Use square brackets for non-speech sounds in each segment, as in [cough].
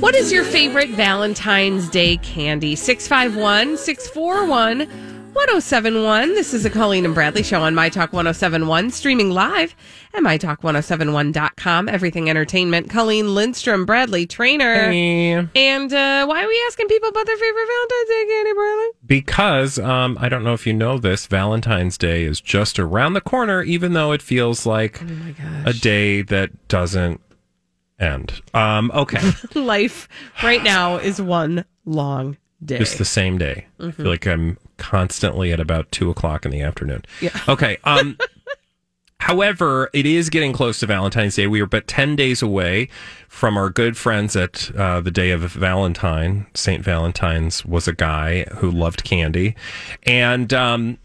What is your favorite Valentine's Day candy? 651 641 1071. This is a Colleen and Bradley show on My Talk 1071, streaming live at MyTalk1071.com. Everything Entertainment. Colleen Lindstrom, Bradley Traynor. Hey. And uh, why are we asking people about their favorite Valentine's Day candy, Bradley? Because um, I don't know if you know this, Valentine's Day is just around the corner, even though it feels like a day that doesn't end. Um, okay, [laughs] Life right now is one long day. just the same day. I feel like I'm constantly at about two o'clock in the afternoon. Yeah. Okay. Um, [laughs] however, it is getting close to Valentine's Day. We are but ten days away from our good friends at uh, the day of Valentine. Saint Valentine's was a guy who loved candy, and um,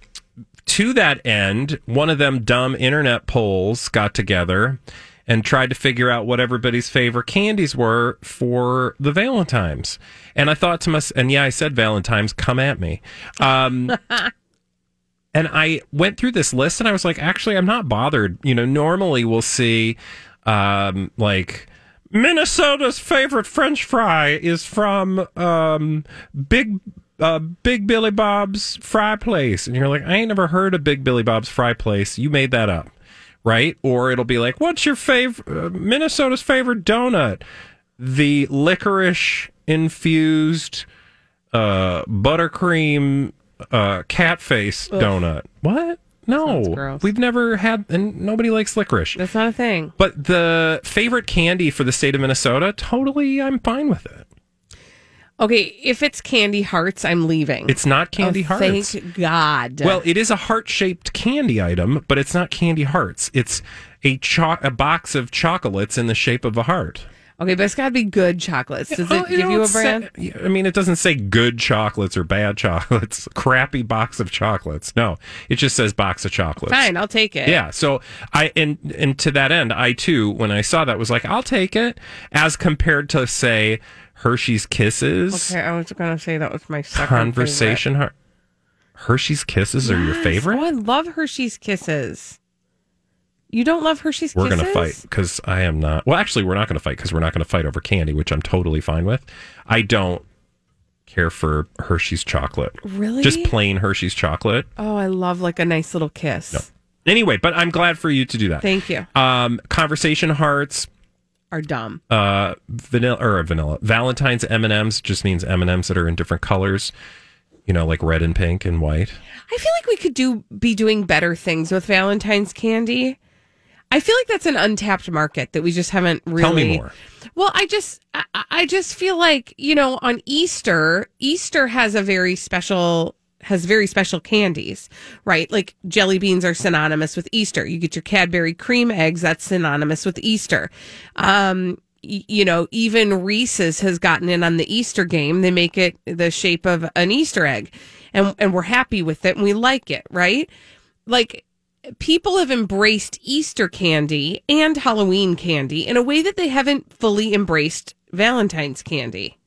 to that end, one of them dumb internet polls got together and tried to figure out what everybody's favorite candies were for the Valentines. And I thought to myself, and yeah, I said Valentines, come at me. Um, [laughs] and I went through this list and I was like, actually, I'm not bothered. You know, normally we'll see um, like Minnesota's favorite French fry is from um, Big uh, Big Billy Bob's Fry Place, and you're like, I ain't never heard of Big Billy Bob's Fry Place. You made that up, right? Or it'll be like, what's your favorite uh, Minnesota's favorite donut? The licorice infused uh, buttercream uh, cat face donut. What? No, we've never had, and nobody likes licorice. That's not a thing. But the favorite candy for the state of Minnesota, totally, I'm fine with it. Okay, if it's candy hearts, I'm leaving. It's not oh, candy Oh, hearts. Thank God. Well, it is a heart shaped candy item, but it's not candy hearts. It's a cho- a box of chocolates in the shape of a heart. Okay, but it's got to be good chocolates. Does Oh, it give you a brand? say- I mean, it doesn't say good chocolates or bad [laughs] chocolates. Crappy box of chocolates. No, it just says box of chocolates. Fine, I'll take it. Yeah. So I and and to that end, I too, when I saw that, was like, I'll take it as compared to say Hershey's Kisses. Okay, I was going to say that was my second Conversation. Her- Hershey's Kisses are your favorite. favorite. Oh, I love Hershey's Kisses. You don't love Hershey's We're Kisses? going to fight because I am not. Well, actually, we're not going to fight because we're not going to fight over candy, which I'm totally fine with. I don't care for Hershey's chocolate. Really? Just plain Hershey's chocolate. Oh, I love like a nice little kiss. Anyway, but I'm glad for you to do that. Thank you. Um, conversation hearts, Are dumb. uh, vanilla or vanilla. Valentine's M and M's just means M and M's that are in different colors. You know, like red and pink and white. I feel like we could do be doing better things with Valentine's candy. I feel like that's an untapped market that we just haven't really. Tell me more. Well, I just, I, I just feel like you know, on Easter, Easter has a very special, has very special candies, right? Like jelly beans are synonymous with Easter. You get your Cadbury cream eggs, that's synonymous with Easter. Um, you know, even Reese's has gotten in on the Easter game. They make it the shape of an Easter egg, and and we're happy with it and we like it, right? Like people have embraced Easter candy and Halloween candy in a way that they haven't fully embraced Valentine's candy.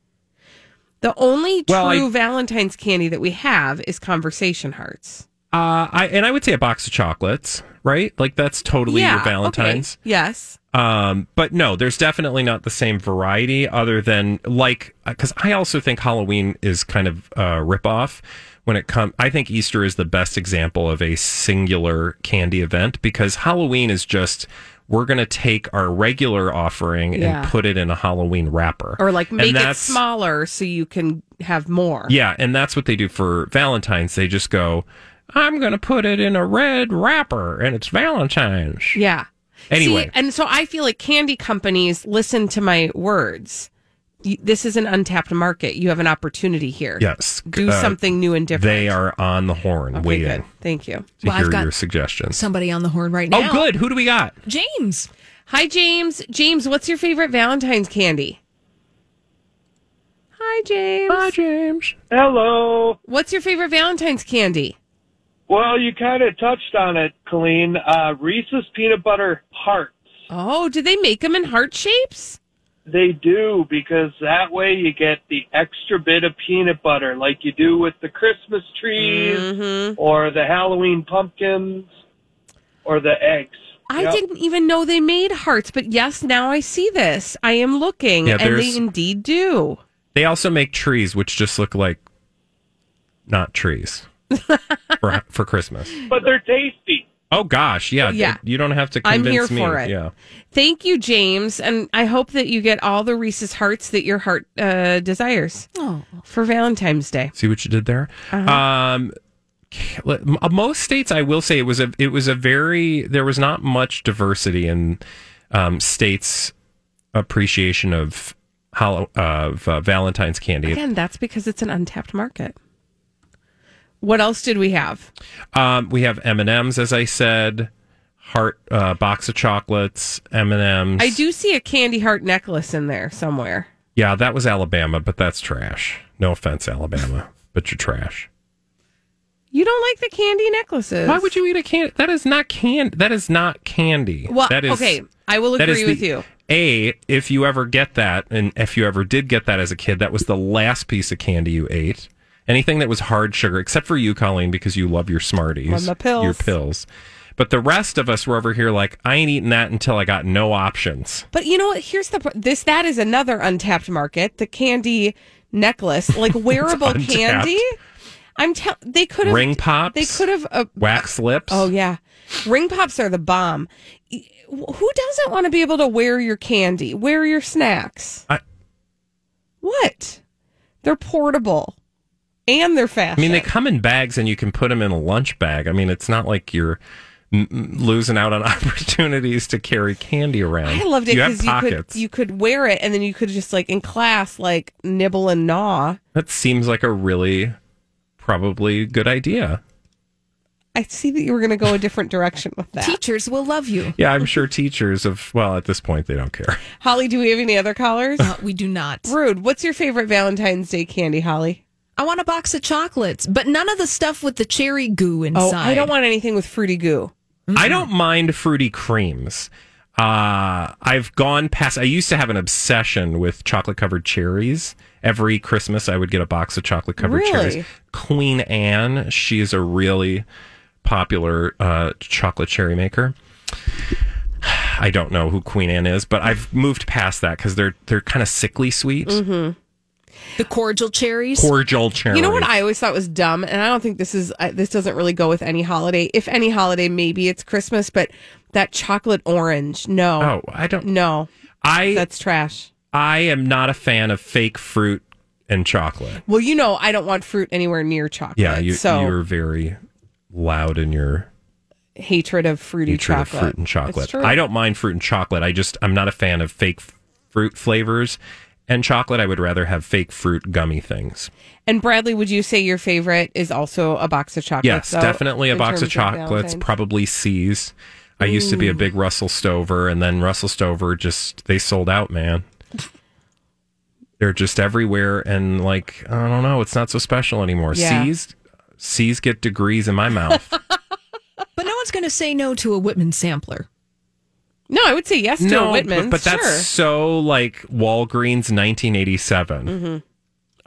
The only Well, true I- Valentine's candy that we have is conversation hearts. Uh, I and I would say a box of chocolates, right? Like that's totally your okay. Valentine's. Yes. Um, but no, there's definitely not the same variety other than like because I also think Halloween is kind of a ripoff when it comes. I think Easter is the best example of a singular candy event because Halloween is just we're going to take our regular offering Yeah. and put it in a Halloween wrapper. Or like make it smaller so you can have more. Yeah, and that's what they do for Valentine's. They just go, I'm going to put it in a red wrapper and it's Valentine's. Yeah. Anyway. See, and so I feel like candy companies listen to my words. You- This is an untapped market. You have an opportunity here. Yes. Do uh, something new and different. They are on the horn Okay, waiting good. Thank you. to Well, I've hear got your suggestions. Somebody on the horn right now. Oh, good. Who do we got? James. Hi, James. James, what's your favorite Valentine's candy? Hi, James. Hi, James. Hello. What's your favorite Valentine's candy? Well, you kind of touched on it, Colleen. Uh, Reese's peanut butter hearts. Oh, do they make them in heart shapes? They do because that way you get the extra bit of peanut butter, like you do with the Christmas trees Mm-hmm. or the Halloween pumpkins or the eggs. I Yep. didn't even know they made hearts, but yes, now I see this. I am looking, Yeah, and they indeed do. They also make trees, which just look like not trees [laughs] for, for Christmas. But they're tasty. Oh, gosh. Yeah. Yeah. You don't have to I'm convince here me. for it. Yeah. Thank you, James, and I hope that you get all the Reese's hearts that your heart uh, desires Oh. for Valentine's Day. See what you did there? Uh-huh. Um, most states, I will say, it was a it was a very there was not much diversity in um, states' appreciation of hollow, of uh, Valentine's candy. Again, that's because it's an untapped market. What else did we have? Um, we have M and M's, as I said, heart uh, box of chocolates, M and M's. I do see a candy heart necklace in there somewhere. Yeah, that was Alabama, but that's trash. No offense, Alabama, [laughs] but you're trash. You don't like the candy necklaces? Why would you eat a candy? That is not can. That is not candy. Well, that is okay, I will agree with the- you. A, if you ever get that, and if you ever did get that as a kid, that was the last piece of candy you ate. Anything that was hard sugar, except for you, Colleen, because you love your Smarties, pills. your pills. But the rest of us were over here like, I ain't eating that until I got no options. But you know what? Here's the pr- this that is another untapped market. The candy necklace, like [laughs] wearable untapped. candy. I'm tell they could have Ring pops, They could have. Uh, wax lips. oh yeah, ring pops are the bomb. Who doesn't want to be able to wear your candy, wear your snacks? I- what? They're portable, and they're fast. I mean, they come in bags, and you can put them in a lunch bag. I mean, it's not like you're m- m- losing out on [laughs] opportunities to carry candy around. I loved it You have because you could pockets. you could wear it, and then you could just like in class like nibble and gnaw. That seems like a really probably good idea. I see that you were going to go a different direction with that. Teachers will love you. Yeah, I'm sure teachers of well, at this point they don't care. Holly, do we have any other callers? Uh, we do not. Rude. What's your favorite Valentine's Day candy, Holly? I want a box of chocolates, but none of the stuff with the cherry goo Oh, inside. I don't want anything with fruity goo. I don't mind fruity creams. Uh, I've gone past. I used to have an obsession with chocolate covered cherries. Every Christmas, I would get a box of chocolate covered Really? cherries. Queen Anne, she is a really popular uh, chocolate cherry maker. [sighs] I don't know who Queen Anne is, but I've moved past that because they're they're kind of sickly sweet. The cordial cherries. Cordial cherries. You know what I always thought was dumb, and I don't think this is uh, this doesn't really go with any holiday. If any holiday, maybe it's Christmas, but that chocolate orange, no, Oh, I don't. no, I that's trash. I am not a fan of fake fruit and chocolate. Well, you know, I don't want fruit anywhere near chocolate. Yeah, you, so you're very loud in your hatred of fruity hatred chocolate. of fruit and chocolate. I don't mind fruit and chocolate. I just I'm not a fan of fake fruit flavors and chocolate. I would rather have fake fruit gummy things. And Bradley, would you say your favorite is also a box of chocolates? Yes, though, definitely a box of terms chocolates. Valentine's? Probably See's. I used to be a big mm. Russell Stover, and then Russell Stover just they sold out, man. They're just everywhere, and like I don't know, it's not so special anymore. Yeah. C's, C's get degrees in my mouth. [laughs] But no one's going to say no to a Whitman sampler. No, I would say yes to a no, Whitman. but, but that's sure. so like Walgreens, nineteen eighty seven.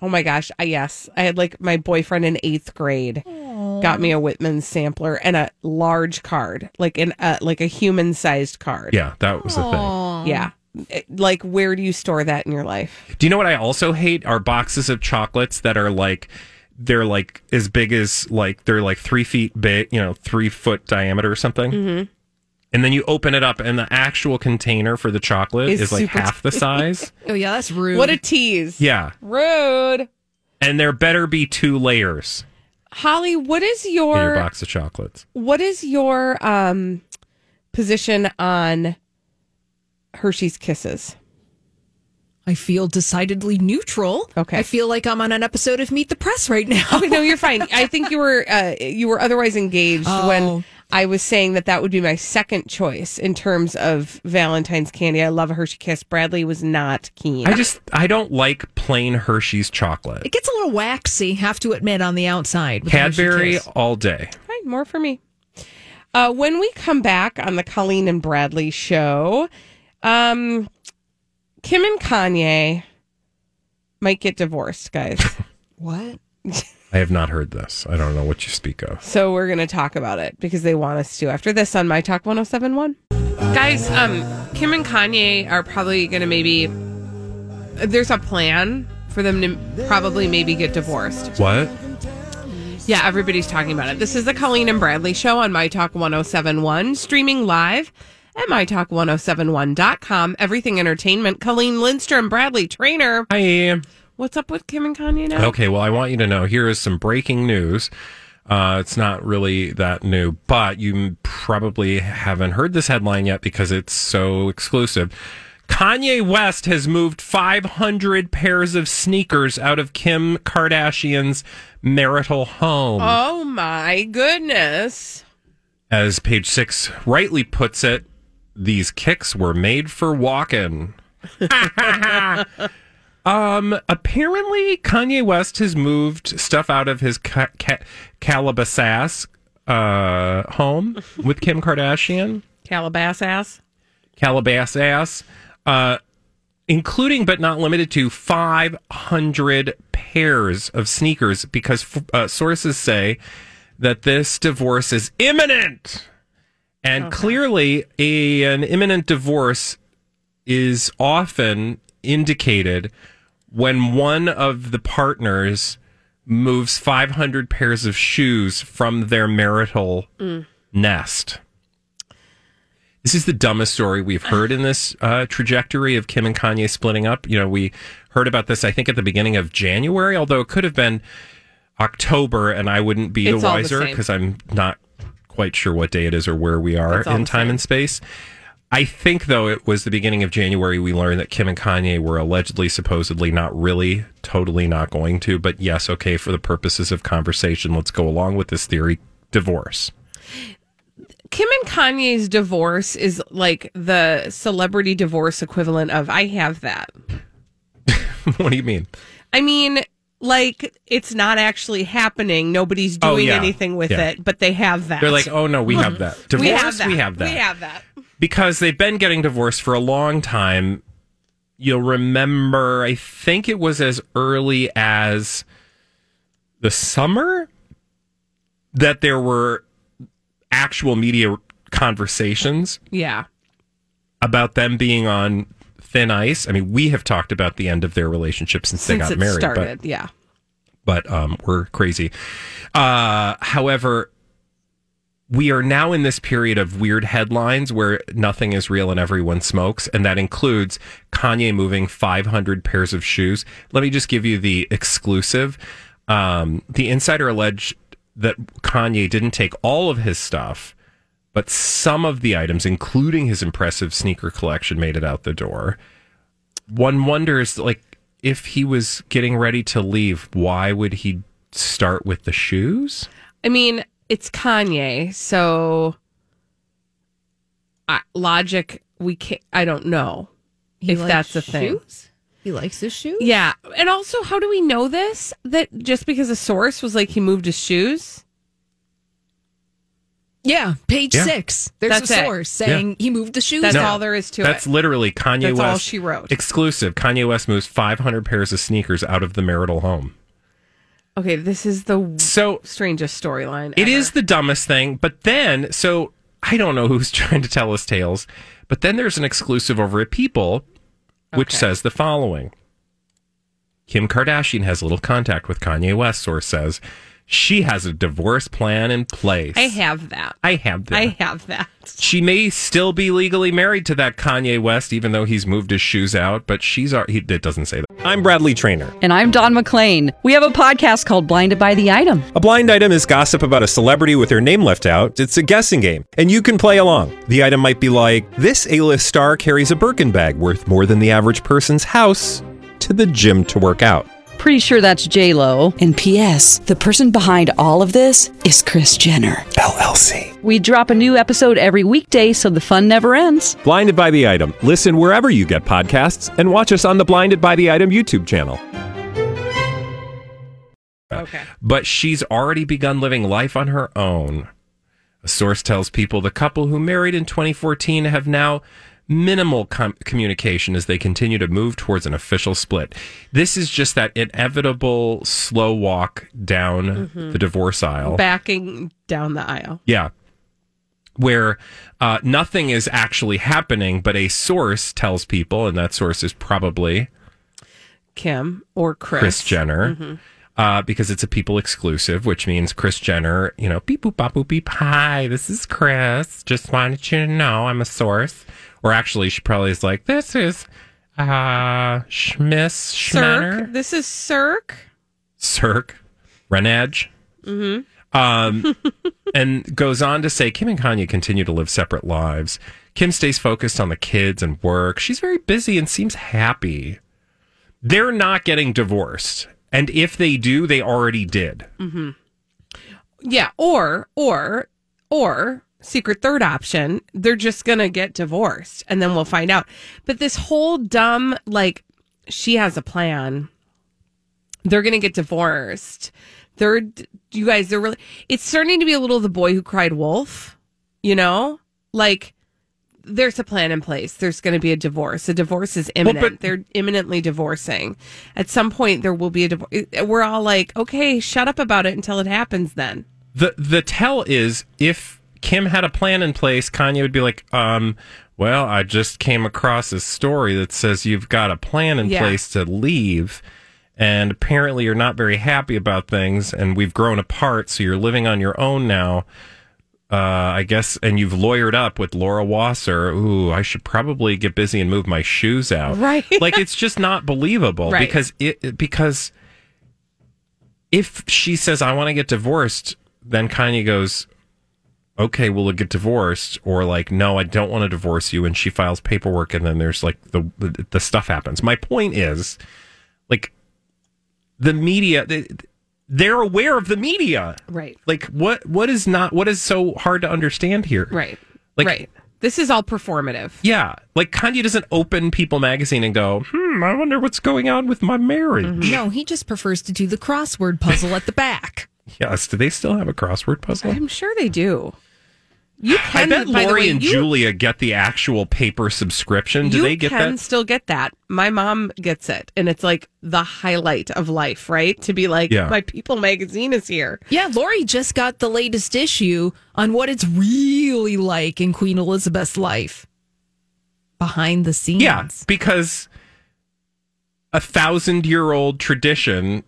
Oh my gosh, I, yes. I had like my boyfriend in eighth grade got me a Whitman sampler and a large card, like an uh, like a human sized card. Yeah, that was the thing. yeah. It- like where do you store that in your life? Do you know what I also hate? Are boxes of chocolates that are like they're like as big as like they're like three feet big, you know, three foot diameter or something. Mm-hmm. And then you open it up, and the actual container for the chocolate Is is, like half the size. [laughs] Oh yeah, that's rude. What a tease. Yeah. Rude. And there better be two layers Holly, what is in your your box of chocolates. what is your um position on Hershey's Kisses? I feel decidedly neutral. Okay. I feel like I'm on an episode of Meet the Press right now. Okay, no, you're fine. [laughs] I think you were uh, you were otherwise engaged Oh. when I was saying that that would be my second choice in terms of Valentine's candy. I love a Hershey Kiss. Bradley was not keen. I just I don't like plain Hershey's chocolate. It gets a little waxy, have to admit, on the outside. with the Cadbury Kiss. all day. Fine, more for me. Uh, when we come back on the Colleen and Bradley show, um, Kim and Kanye might get divorced, guys. [laughs] What? [laughs] I have not heard this. I don't know what you speak of. so we're going to talk about it because they want us to after this on My Talk 1071. Guys, um, Kim and Kanye are probably going to maybe. There's a plan for them to probably maybe get divorced. What? Yeah, everybody's talking about it. This is the Colleen and Bradley show on My Talk 1071, streaming live at MyTalk1071.com. Everything Entertainment. Colleen Lindstrom, Bradley Traynor. Hi. What's up with Kim and Kanye now? Okay, well, I want you to know here is some breaking news. Uh, it's not really that new, but you probably haven't heard this headline yet because it's so exclusive. Kanye West has moved 500 pairs of sneakers out of Kim Kardashian's marital home. Oh my goodness. As page six rightly puts it, these kicks were made for walking. [laughs] [laughs] um, apparently, Kanye West has moved stuff out of his ca- ca- Calabasas uh, home with Kim Kardashian. Calabas ass. Calabasas, uh, including but not limited to 500 pairs of sneakers because uh, sources say that this divorce is imminent. And clearly, a, an imminent divorce is often indicated when one of the partners moves 500 pairs of shoes from their marital nest. This is the dumbest story we've heard in this uh, trajectory of Kim and Kanye splitting up. You know, we heard about this, I think, at the beginning of January, although it could have been October, and I wouldn't be It's the wiser because I'm not quite sure what day it is or where we are in time and space. I think, though, it was the beginning of January we learned that Kim and Kanye were allegedly, supposedly, not really, totally not going to. But yes, okay, for the purposes of conversation, let's go along with this theory divorce. Kim and Kanye's divorce is like the celebrity divorce equivalent of I have that. [laughs] what do you mean? I mean, like it's not actually happening. Nobody's Oh, doing yeah. anything with Yeah. it, but they have that. They're like, oh no, we have mm-hmm. that. Divorce, we have that. We have that. We have that. Because they've been getting divorced for a long time. You'll remember, I think it was as early as the summer that there were actual media conversations Yeah. about them being on thin ice. I mean, we have talked about the end of their relationship since, they got it married, started, but yeah. but um, we're crazy. Uh, however, we are now in this period of weird headlines where nothing is real and everyone smokes, and that includes Kanye moving 500 pairs of shoes. Let me just give you the exclusive. Um, the insider alleged that Kanye didn't take all of his stuff, but some of the items, including his impressive sneaker collection, made it out the door. One wonders, like, if he was getting ready to leave, why would he start with the shoes? I mean, it's Kanye, so I logic we can't. I don't know He if that's a thing. shoes? He likes his shoes. Yeah, and also, how do we know this? That just because a source was like he moved his shoes. Yeah, page Yeah. six. There's That's a it. source saying he moved the shoes. That's out. all there is to That's it. That's literally Kanye That's West. all she wrote. Exclusive. Kanye West moves 500 pairs of sneakers out of the marital home. Okay, this is the So strangest storyline. It ever. is the dumbest thing. But then, so I don't know who's [laughs] trying to tell us tales, but then there's an exclusive over at People, which Okay. says the following Kim Kardashian has little contact with Kanye West, source says. She has a divorce plan in place. I have that. I have that. I have that. she may still be legally married to that Kanye West, even though he's moved his shoes out. But she's al- he, it doesn't say that. I'm Bradley Traynor. And I'm Don McClain. We have a podcast called Blinded by the Item. A blind item is gossip about a celebrity with their name left out. It's a guessing game, and you can play along. The item might be like this: A-list star carries a Birkin bag worth more than the average person's house to the gym to work out. Pretty sure that's J Lo. And P.S. The person behind all of this is Kris Jenner. LLC. We drop a new episode every weekday, so the fun never ends. Blinded by the item. Listen wherever you get podcasts, and watch us on the Blinded by the Item YouTube channel. Okay. But she's already begun living life on her own. A source tells people the couple who married in 2014 have now minimal com- communication as they continue to move towards an official split. This is just that inevitable slow walk down the divorce aisle. Backing down the aisle. Yeah. Where uh, nothing is actually happening, but a source tells people, and that source is probably Kim or Kris. Kris Jenner. Uh, because it's a people exclusive, which means Kris Jenner, you know, beep boop bop boop beep. Hi, this is Kris. Just wanted you to know I'm a source. Or actually, she probably is like, this is uh Schmiss Schmanner. This is Cirque. Cirque, Renage. Mm-hmm. Um, [laughs] and goes on to say Kim and Kanye continue to live separate lives. Kim stays focused on the kids and work. She's very busy and seems happy. They're not getting divorced. And if they do, they already did. Yeah. Or, or, or secret third option, they're just going to get divorced and then we'll find out. But this whole dumb, like, she has a plan. They're going to get divorced. They're, you guys, they're really, it's starting to be a little the boy who cried wolf, you know? Like, there's a plan in place. There's going to be a divorce. A divorce is imminent. but- They're imminently divorcing. At some point, there will be a divorce. We're all like, okay, shut up about it until it happens then. The the tell is if Kim had a plan in place, Kanye would be like, um, well, I just came across this story that says you've got a plan in Yeah. place to leave. And apparently you're not very happy about things and we've grown apart, so you're living on your own now. Uh, I guess, and you've lawyered up with Laura Wasser. Ooh, I should probably get busy and move my shoes out. Right. [laughs] like it's just not believable Right. because it because if she says I want to get divorced, then Kanye goes, okay, we'll get divorced, or like, no, I don't want to divorce you, and she files paperwork, and then there's like the the, stuff happens. My point is, like, the media. They, they're aware of the media. Right. Like what what is not what is so hard to understand here? Right. Like- right. This is all performative. Yeah. Like Kanye doesn't open People magazine and go, "Hmm, I wonder what's going on with my marriage." No, he just prefers to do the crossword puzzle at the back. [laughs] Yes, do they still have a crossword puzzle? I'm sure they do. You I bet Lori way, and you, Julia get the actual paper subscription. Do they get can that? still get that. My mom gets it, and it's like the highlight of life, right? To be like, Yeah. my People magazine is here. Yeah, Lori just got the latest issue on what it's really like in Queen Elizabeth's life. Behind the scenes. Yeah, because a thousand year old tradition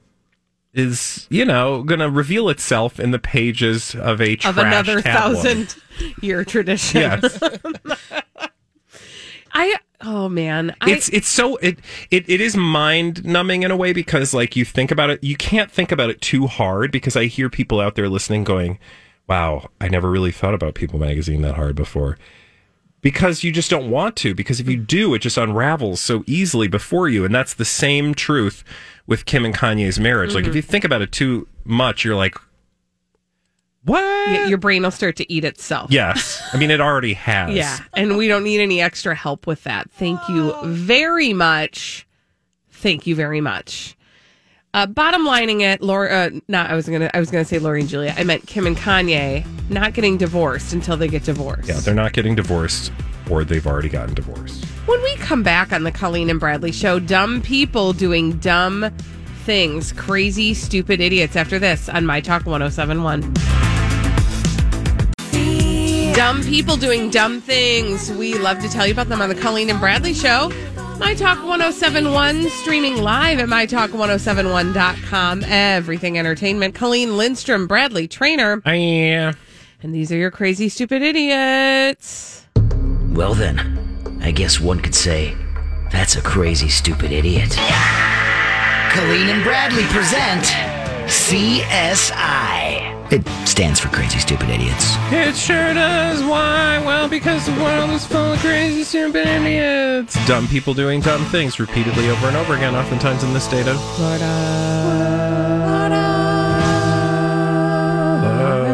is, you know, going to reveal itself in the pages of a Of another thousand year tradition. Yes. [laughs] I oh man. I, it's it's so it, it it is mind numbing in a way because like you think about it you can't think about it too hard because I hear people out there listening going, Wow, I never really thought about People magazine that hard before. Because you just don't want to, because if you mm. do, it just unravels so easily before you. And that's the same truth with Kim and Kanye's marriage. Like if mm-hmm. you think about it too much, you're like, What? your brain will start to eat itself. yes. I mean it already [laughs] has. Yeah, and we don't need any extra help with that. Thank you oh. very much. Thank you very much. Uh, bottom lining it, Laura. Uh, not I was gonna. I was gonna say Lori and Julia. I meant Kim and Kanye not getting divorced until they get divorced. Yeah, they're not getting divorced or they've already gotten divorced. when we come back on the Colleen and Bradley show, dumb people doing dumb things, crazy, stupid idiots. After this on My Talk 1071. Dumb people doing dumb things. We love to tell you about them on the Colleen and Bradley show. My Talk 1071, streaming live at MyTalk1071.com. Everything Entertainment. Colleen Lindstrom, Bradley Traynor. Yeah. And these are your crazy, stupid idiots. Well, then, I guess one could say that's a crazy, stupid idiot. Colleen and Bradley present CSI. It stands for Crazy Stupid Idiots. It sure does. Why? Well, because the world is full of crazy, stupid idiots. Dumb people doing dumb things repeatedly over and over again, oftentimes in this state of Florida.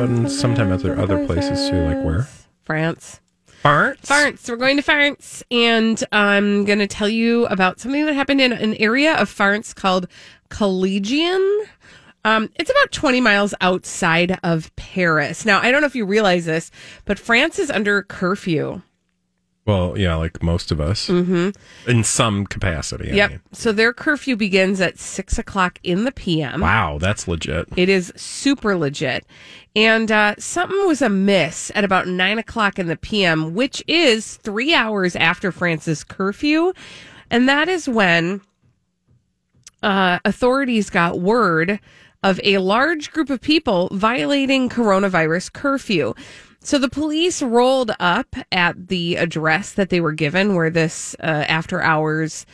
and sometimes other other places too, like where? France. Farts. France. We're going to France, and I'm going to tell you about something that happened in an area of France called Collegian. Um, it's about 20 miles outside of Paris. Now, I don't know if you realize this, but France is under curfew. Well, yeah, like most of us, mm-hmm. in some capacity. I yep. mean. So their curfew begins at six o'clock in the PM. Wow, that's legit. It is super legit. And uh, something was amiss at about nine o'clock in the PM, which is three hours after France's curfew. And that is when uh, authorities got word of a large group of people violating coronavirus curfew. So the police rolled up at the address that they were given where this uh, after hours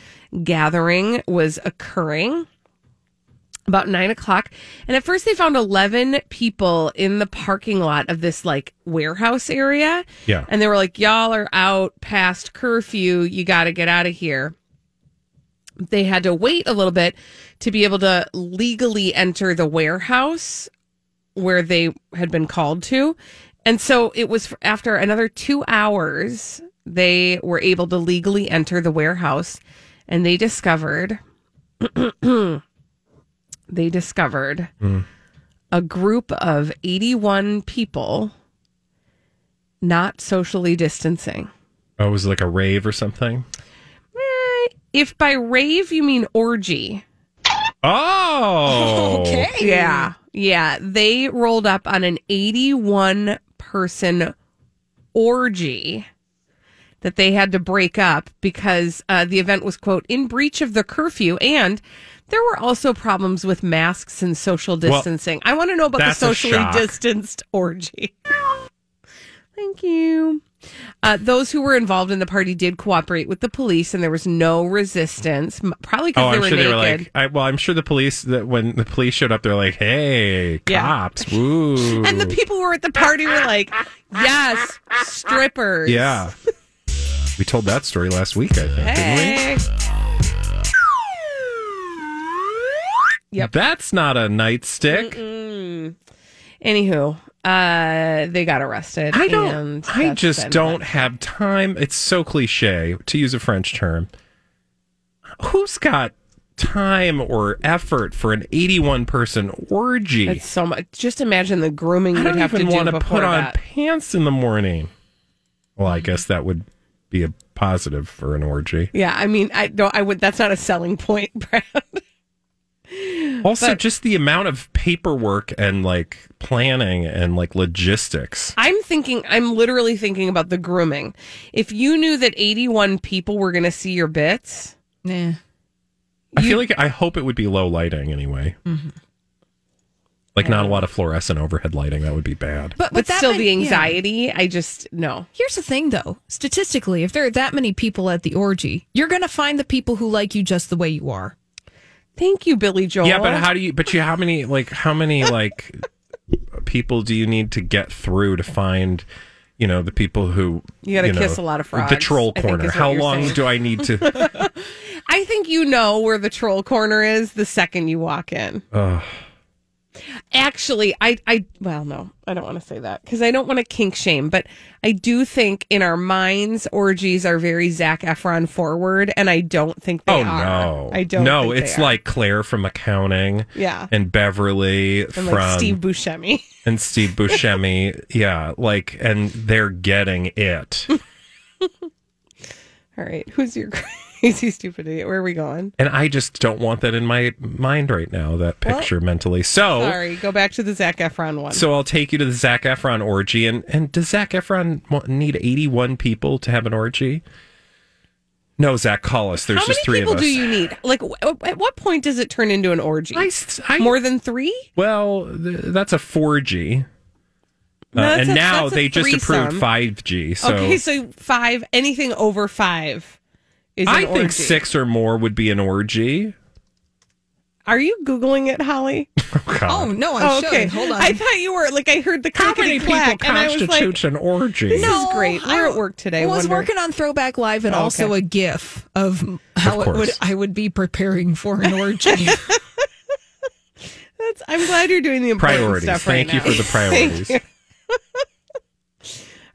gathering was occurring about nine o'clock. And at first they found 11 people in the parking lot of this like warehouse area. Yeah. And they were like, y'all are out past curfew. You got to get out of here. They had to wait a little bit to be able to legally enter the warehouse where they had been called to. And so it was after another two hours, they were able to legally enter the warehouse and they discovered [clears throat] they discovered hmm. a group of 81 people not socially distancing. Oh, it was like a rave or something. If by rave you mean orgy. Oh, [laughs] Okay. Yeah. Yeah. They rolled up on an 81 person orgy that they had to break up because uh, the event was, quote, in breach of the curfew. And there were also problems with masks and social distancing. I want to know about the socially distanced orgy. [laughs] Thank you. Uh, those who were involved in the party did cooperate with the police, and there was no resistance. Probably because Oh, they I'm were sure naked. they were like. I, well, I'm sure the police that when the police showed up, they're like, "Hey, Yeah. cops, [laughs] woo!" And the people who were at the party were like, yes, strippers. yeah, we told that story last week, I think, didn't Hey. we? Yep. That's not a nightstick. Anywho, uh, they got arrested. I don't. and I just don't that. have time. It's so cliche to use a French term. Who's got time or effort for an 81 person orgy? It's so much. Just imagine the grooming I you'd don't have to even do want to put on that. pants in the morning. Well, I guess that would be a positive for an orgy. Yeah, I mean, I don't. I would. That's not a selling point, [laughs] Brad. Also, But- just the amount of paperwork and like planning and like logistics. I'm thinking. I'm literally thinking about the grooming. If you knew that 81 people were going to see your bits, yeah. I feel like I hope it would be low lighting anyway. Mm-hmm. Like not a lot of fluorescent overhead lighting. That would be bad. But, but with that still many- the yeah. anxiety, I just no. Here's the thing, though. Statistically, if there are that many people at the orgy, you're going to find the people who like you just the way you are. Thank you, Billy Joel. Yeah, but how do you? But you, how many like how many like people do you need to get through to find? You know the people who You gotta know, kiss a lot of frogs, The troll corner. How long saying. do I need to? [laughs] [laughs] I think you know where the troll corner is the second you walk in. Ugh. Actually, I, I, well, no, I don't want to say that because I don't want to kink shame, but I do think in our minds, orgies are very Zac Efron forward, and I don't think they oh are. no! I don't. No, it's like Claire from accounting. Yeah. and Beverly and from like Steve Buscemi. and Steve [laughs] Buscemi. yeah, like, and they're getting it. [laughs] All right, who's your [laughs] crazy stupid idiot? Where are we going? And I just don't want that in my mind right now, that Well, picture mentally. So, Sorry, go back to the Zac Efron one. so I'll take you to the Zac Efron orgy. And, and does Zac Efron need 81 people to have an orgy? No, Zac, call us. There's How many just three people of us. do you need? Like, w- at what point does it turn into an orgy? I I- More than three? Well, th- that's a 4G. Uh, No, and a- now they just approved 5G. So, okay, so five, anything over five is an I think orgy. six or more would be an orgy. Are you Googling it, Holly? [laughs] Oh, oh no, I Oh, should. okay. Hold on. I thought you were, like, I heard the clickety clack, and I was like, an orgy? this is great. We're at work today. I was Wonder- working on Throwback Live and Oh, also a GIF of how Of it would. I would be preparing for an orgy. [laughs] That's, I'm glad you're doing the important Priorities. stuff Thank right you for the [laughs] priorities. Thank you.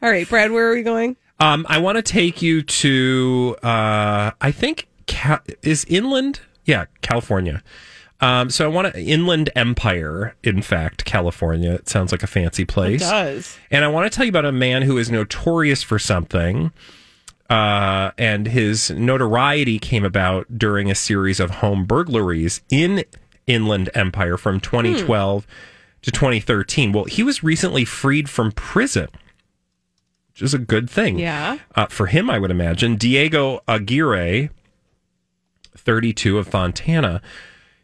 All right, Brad, where are we going? Um, I want to take you to, uh, I think, Ca- is inland? Yeah, California. Um, so I want to, Inland Empire, in fact, California. It sounds like a fancy place. It does. And I want to tell you about a man who is notorious for something. Uh, and his notoriety came about during a series of home burglaries in Inland Empire from 2012 to 2013. Well, he was recently freed from prison, which is a good thing. Yeah. Uh, for him, I would imagine. Diego Aguirre, 32 of Fontana,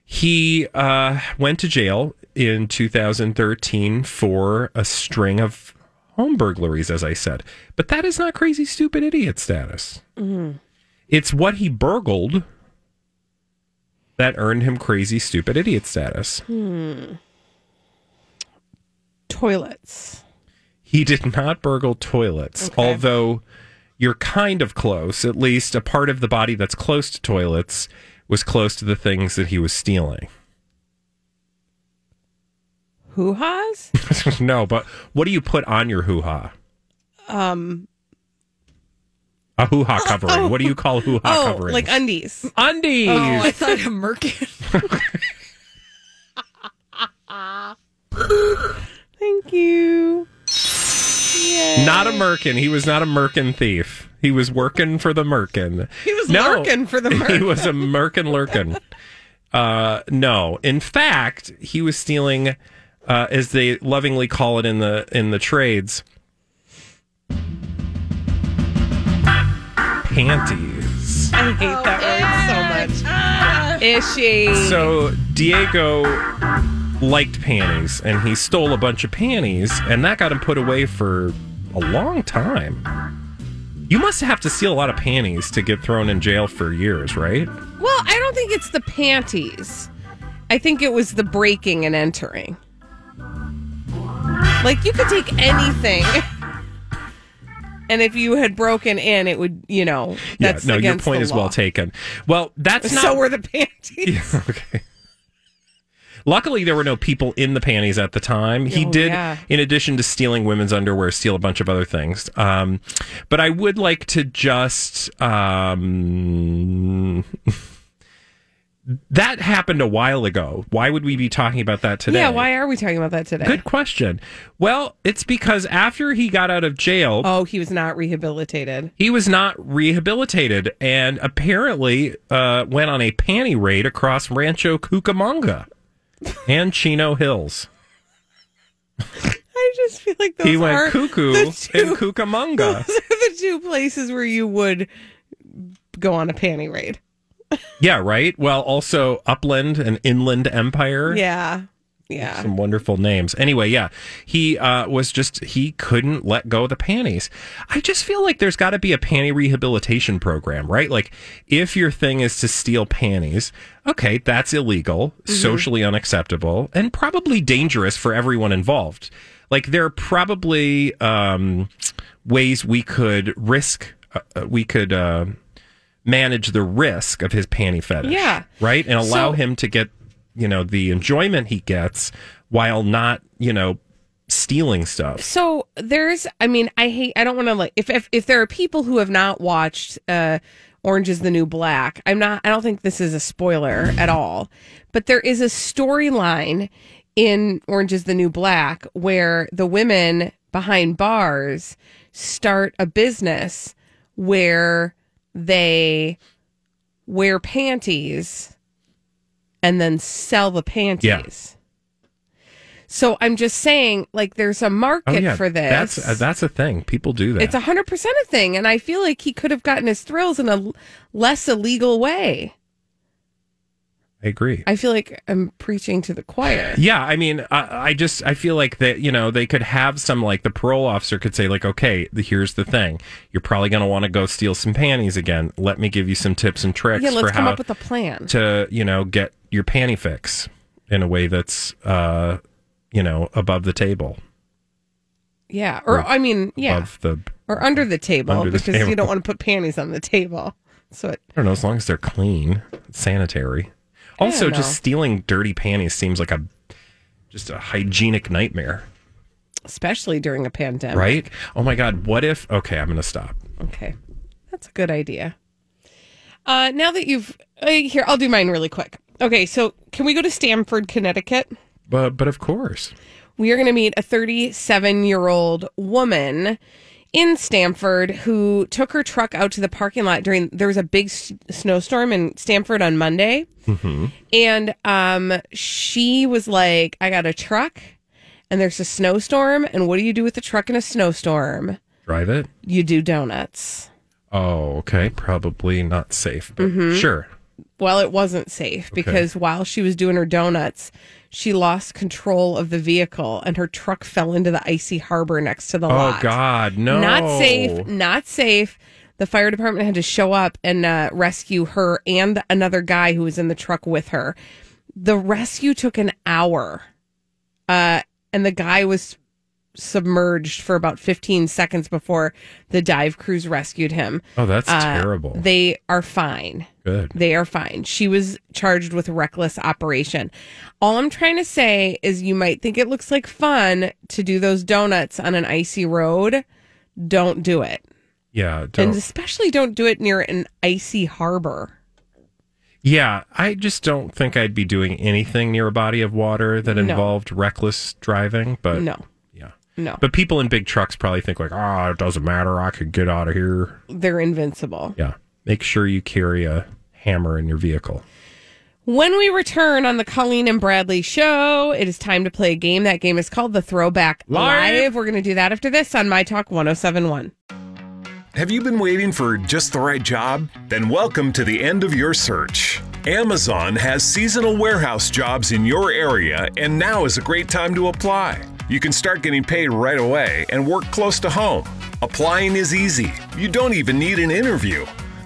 he uh, went to jail in 2013 for a string of home burglaries, as I said. But that is not crazy, stupid idiot status. It's what he burgled that earned him crazy, stupid idiot status. Toilets. He did not burgle toilets, Okay. although you're kind of close. At least a part of the body that's close to toilets was close to the things that he was stealing. Hoo ha's? [laughs] no, but what do you put on your hoo ha? Um, A hoo ha covering. What do you call hoo ha [laughs] oh, covering? like undies. undies. oh, I thought a merkin. [laughs] Thank you. Not a merkin. He was not a merkin thief. He was working for the merkin. He was No. lurking for the [laughs] merkin. he was a merkin lurkin. Uh, no, in fact, he was stealing, uh, as they lovingly call it in the in the trades, panties. I hate that word so much. Ishy. So Diego liked panties, and he stole a bunch of panties, and that got him put away for a long time. You must have to steal a lot of panties to get thrown in jail for years, right? well, I don't think it's the panties. I think it was the breaking and entering. Like you could take anything. [laughs] And if you had broken in, it would, you know, that's yeah, no, your point is well taken. Well, that's not So were the [laughs] panties. [laughs] okay. Luckily, there were no people in the panties at the time. He Oh, did, yeah. in addition to stealing women's underwear, steal a bunch of other things. Um, but I would like to just. Um, [laughs] that happened a while ago. Why would we be talking about that today? Yeah, why are we talking about that today? Good question. Well, it's because after he got out of jail, Oh, he was not rehabilitated. he was not rehabilitated and apparently uh, went on a panty raid across Rancho Cucamonga and Chino Hills. I just feel like those he went cuckoo the in Cucamonga. those are the two places where you would go on a panty raid. yeah, right. Well, also Upland and Inland Empire. Yeah. Yeah. Some wonderful names. Anyway, yeah, he uh, was just, he couldn't let go of the panties. I just feel like there's got to be a panty rehabilitation program, right? Like, if your thing is to steal panties, okay, that's illegal, socially unacceptable, and probably dangerous for everyone involved. Like, there are probably um, ways we could risk, uh, uh, we could. Uh, manage the risk of his panty fetish. Yeah. Right? And allow So- him to get, you know, the enjoyment he gets while not, you know, stealing stuff. So there's, I mean, I hate, I don't want to like, if, if, if there are people who have not watched, uh, Orange is the New Black, I'm not, I don't think this is a spoiler at all, but there is a storyline in Orange is the New Black where the women behind bars start a business where they wear panties and then sell the panties. Yeah. So I'm just saying, like, there's a market for this. That's uh, that's a thing. People do that. It's a hundred percent a thing, and I feel like he could have gotten his thrills in a l- less illegal way. I agree. I feel like I'm preaching to the choir. Yeah, I mean, I, I just I feel like that you know they could have some like the parole officer could say like, okay, the, here's the thing, you're probably going to want to go steal some panties again. Let me give you some tips and tricks Yeah, let's come up with a plan. to you know get your panty fix in a way that's uh you know above the table, Yeah, or, Or I mean, yeah, above the or under the table Under the because table. you don't want to put panties on the table. So it, I don't know as long as they're clean, sanitary. Also, just stealing dirty panties seems like a just a hygienic nightmare, especially during a pandemic, right? Oh my god, what if? Okay, I'm going to stop. Okay, that's a good idea. Uh, now that you've uh, here, I'll do mine really quick. Okay, so can we go to Stamford, Connecticut? But but of course. we are going to meet a 37 year old woman in Stamford who took her truck out to the parking lot during there was a big s- snowstorm in Stamford on Monday and um she was like I got a truck and there's a snowstorm and what do you do with the truck in a snowstorm Drive it? you do donuts Oh, okay. Probably not safe, but Mm-hmm. sure. well it wasn't safe because while she was doing her donuts she lost control of the vehicle and her truck fell into the icy harbor next to the lake. Oh lot God, no! Not safe. Not safe. The fire department had to show up and uh, rescue her and another guy who was in the truck with her. The rescue took an hour, uh, and the guy was submerged for about 15 seconds before the dive crews rescued him. Oh, that's Uh, terrible. They are fine. Good. They are fine. She was charged with reckless operation. All I'm trying to say is you might think it looks like fun to do those donuts on an icy road. Don't do it. Yeah, And don't. especially don't do it near an icy harbor. yeah, I just don't think I'd be doing anything near a body of water that No. involved reckless driving. But No. yeah, No. but people in big trucks probably think like, ah, it doesn't matter. I could get out of here. They're invincible. Yeah, make sure you carry a hammer in your vehicle. When we return on the Colleen and Bradley show, it is time to play a game. That game is called the Throwback Live. Live. We're going to do that after this on My Talk 1071. Have you been waiting for just the right job? Then welcome to the end of your search. Amazon has seasonal warehouse jobs in your area, and now is a great time to apply. You can start getting paid right away and work close to home. Applying is easy. You don't even need an interview.